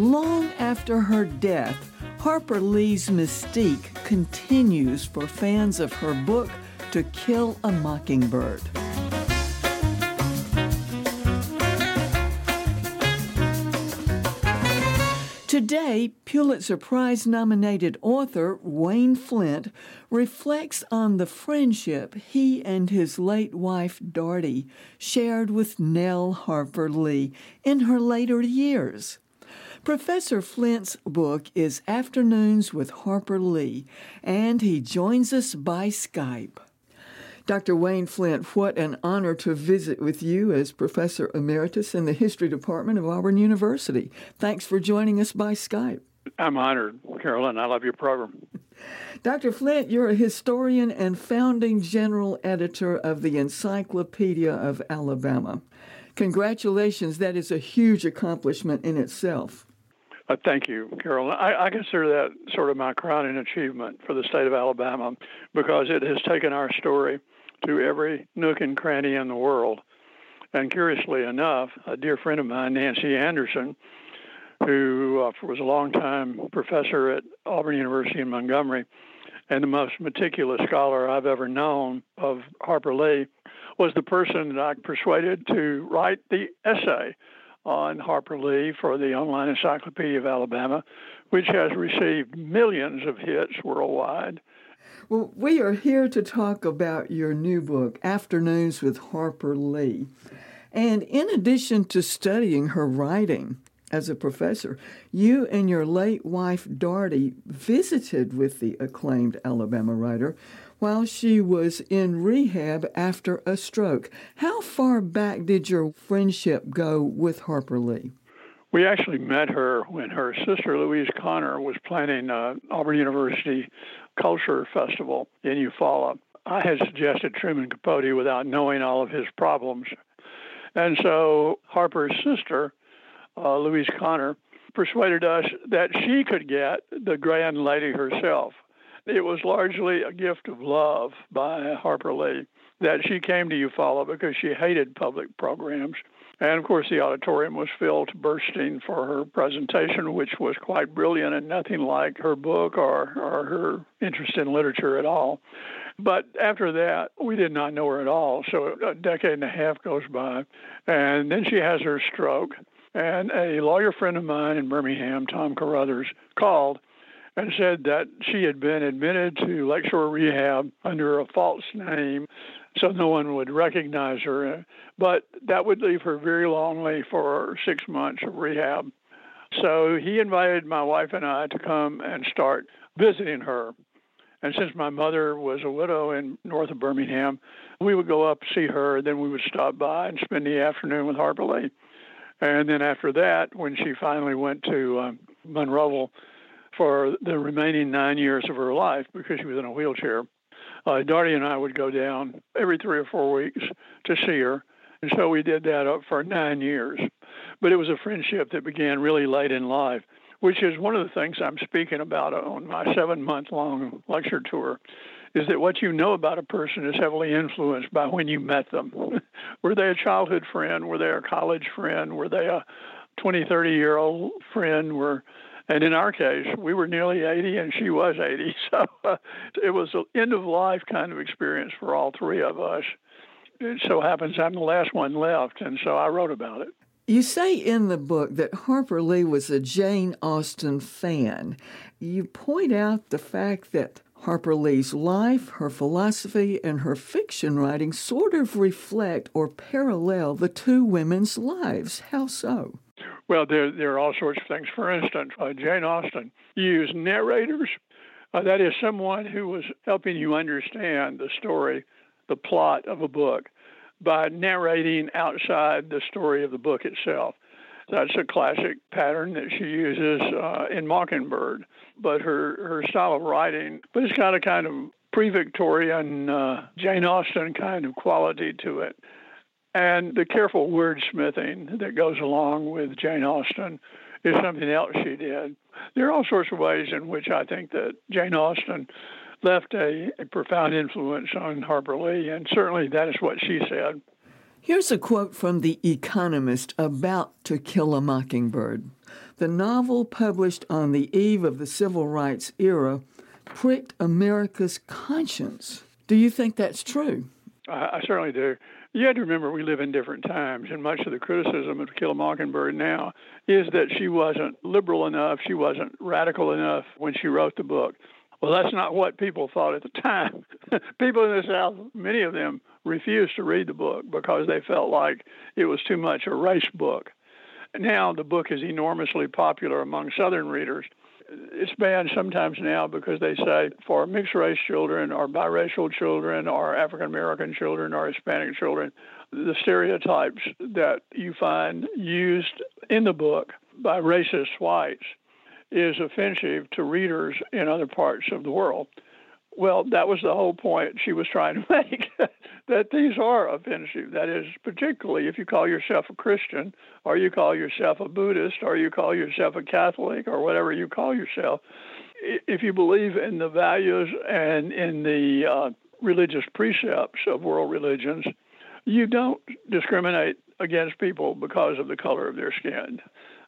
Long after her death, Harper Lee's mystique continues for fans of her book, To Kill a Mockingbird. Today, Pulitzer Prize nominated author Wayne Flynt reflects on the friendship he and his late wife Dartie shared with Nell Harper Lee in her later years. Professor Flynt's book is Afternoons with Harper Lee, and he joins us by Skype. Dr. Wayne Flynt, what an honor to visit with you as Professor Emeritus in the History Department of Auburn University. Thanks for joining us by Skype. I'm honored, Carolyn. I love your program. Dr. Flynt, you're a historian and founding general editor of the Encyclopedia of Alabama. Congratulations, that is a huge accomplishment in itself. Uh, thank you, Carol. I, I, consider that sort of my crowning achievement for the state of Alabama because it has taken our story to every nook and cranny in the world. And curiously enough, a dear friend of mine, Nancy Anderson, who uh, was a long-time professor at Auburn University in Montgomery and the most meticulous scholar I've ever known of Harper Lee, was the person that I persuaded to write the essay on Harper Lee for the Online Encyclopedia of Alabama, which has received millions of hits worldwide. Well, we are here to talk about your new book, Afternoons with Harper Lee. And in addition to studying her writing as a professor, you and your late wife, Dartie, visited with the acclaimed Alabama writer while she was in rehab after a stroke. How far back did your friendship go with Harper Lee? We actually met her when her sister Louise Conner was planning an Auburn University Culture Festival in Eufaula. I had suggested Truman Capote without knowing all of his problems. And so Harper's sister, uh, Louise Conner, persuaded us that she could get the grand lady herself it was largely a gift of love by Harper Lee that she came to Eufaula because she hated public programs. And of course, the auditorium was filled to bursting for her presentation, which was quite brilliant and nothing like her book or, or her interest in literature at all. But after that, we did not know her at all. So a decade and a half goes by, and then she has her stroke. And a lawyer friend of mine in Birmingham, Tom Carruthers, called and said that she had been admitted to Lakeshore Rehab under a false name so no one would recognize her. But that would leave her very lonely for six months of rehab. So he invited my wife and I to come and start visiting her. And since my mother was a widow in north of Birmingham, we would go up see her, then we would stop by and spend the afternoon with Harper Lee. And then after that, when she finally went to um, Monroeville, for the remaining nine years of her life because she was in a wheelchair. Uh, Dartie and I would go down every three or four weeks to see her. And so we did that up for nine years. But it was a friendship that began really late in life, which is one of the things I'm speaking about on my seven month long lecture tour. Is that what you know about a person is heavily influenced by when you met them? Were they a childhood friend? Were they a college friend? Were they a 20, 30 year old friend? Were and in our case, we were nearly 80 and she was 80. So uh, it was an end of life kind of experience for all three of us. It so happens I'm the last one left, and so I wrote about it. You say in the book that Harper Lee was a Jane Austen fan. You point out the fact that Harper Lee's life, her philosophy, and her fiction writing sort of reflect or parallel the two women's lives. How so? Well, there, there are all sorts of things. For instance, uh, Jane Austen used narrators. Uh, that is someone who was helping you understand the story, the plot of a book, by narrating outside the story of the book itself. That's a classic pattern that she uses uh, in Mockingbird. But her, her style of writing, but it's got a kind of pre-Victorian uh, Jane Austen kind of quality to it, and the careful wordsmithing that goes along with Jane Austen is something else she did. There are all sorts of ways in which I think that Jane Austen left a, a profound influence on Harper Lee, and certainly that is what she said. Here's a quote from The Economist about To Kill a Mockingbird. The novel, published on the eve of the civil rights era, pricked America's conscience. Do you think that's true? I, I certainly do. You have to remember we live in different times, and much of the criticism of To Kill a Mockingbird now is that she wasn't liberal enough, she wasn't radical enough when she wrote the book. Well, that's not what people thought at the time. people in the South, many of them, refused to read the book because they felt like it was too much a race book. Now the book is enormously popular among Southern readers. It's banned sometimes now because they say for mixed race children or biracial children or African American children or Hispanic children, the stereotypes that you find used in the book by racist whites is offensive to readers in other parts of the world. Well, that was the whole point she was trying to make that these are offensive. That is, particularly if you call yourself a Christian, or you call yourself a Buddhist, or you call yourself a Catholic, or whatever you call yourself. If you believe in the values and in the uh, religious precepts of world religions, you don't discriminate against people because of the color of their skin.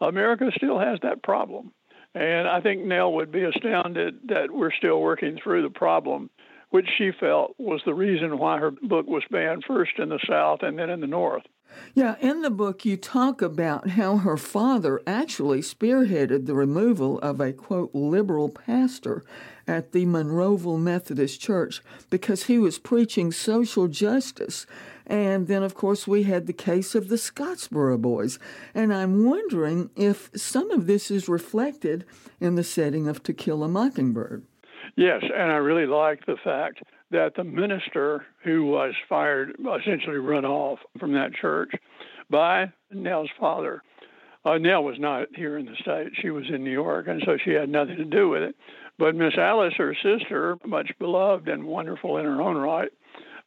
America still has that problem. And I think Nell would be astounded that we're still working through the problem, which she felt was the reason why her book was banned first in the South and then in the North. Yeah, in the book, you talk about how her father actually spearheaded the removal of a quote liberal pastor at the Monroeville Methodist Church because he was preaching social justice and then, of course, we had the case of the Scottsboro Boys. And I'm wondering if some of this is reflected in the setting of To Kill a Mockingbird. Yes, and I really like the fact that the minister who was fired, essentially run off from that church by Nell's father. Uh, Nell was not here in the state; she was in New York, and so she had nothing to do with it. But Miss Alice, her sister, much beloved and wonderful in her own right,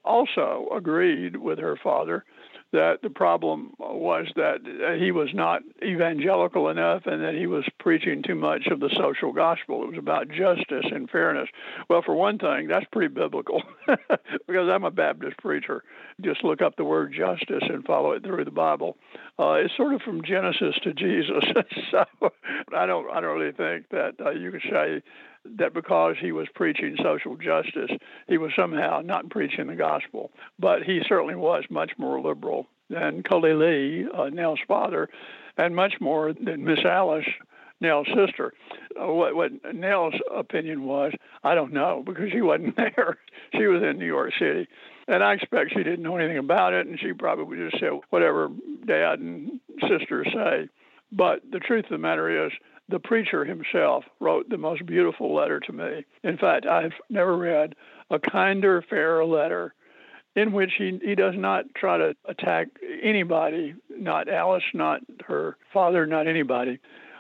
also agreed with her father that the problem was that he was not evangelical enough and that he was preaching too much of the social gospel. It was about justice and fairness. Well, for one thing, that's pretty biblical because I'm a Baptist preacher. Just look up the word justice and follow it through the Bible. Uh, it's sort of from Genesis to Jesus. so I don't, I don't really think that uh, you could say that because he was preaching social justice, he was somehow not preaching the gospel. But he certainly was much more liberal than Coley Lee, uh, Nell's father, and much more than Miss Alice, Nell's sister. Uh, what, what Nell's opinion was, I don't know, because she wasn't there. she was in New York City. And I expect she didn't know anything about it, and she probably would just said whatever dad and sister say. But the truth of the matter is, the preacher himself wrote the most beautiful letter to me. In fact, I've never read a kinder, fairer letter in which he, he does not try to attack anybody, not Alice, not her father, not anybody.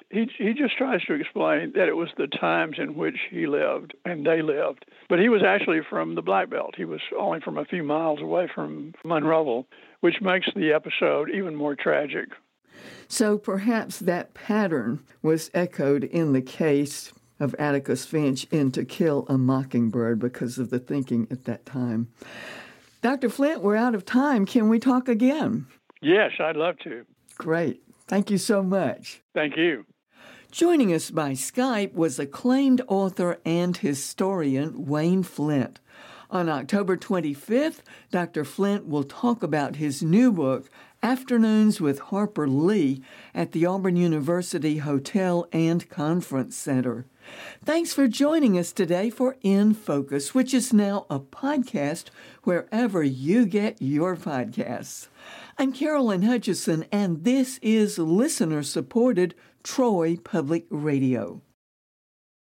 He, he just tries to explain that it was the times in which he lived and they lived. But he was actually from the Black Belt. He was only from a few miles away from Monroeville, which makes the episode even more tragic. So perhaps that pattern was echoed in the case of Atticus Finch in To Kill a Mockingbird because of the thinking at that time. Dr. Flynt, we're out of time. Can we talk again? Yes, I'd love to. Great. Thank you so much. Thank you. Joining us by Skype was acclaimed author and historian Wayne Flynt. On October 25th, Dr. Flynt will talk about his new book, Afternoons with Harper Lee, at the Auburn University Hotel and Conference Center. Thanks for joining us today for In Focus, which is now a podcast wherever you get your podcasts. I'm Carolyn Hutchison, and this is listener supported Troy Public Radio.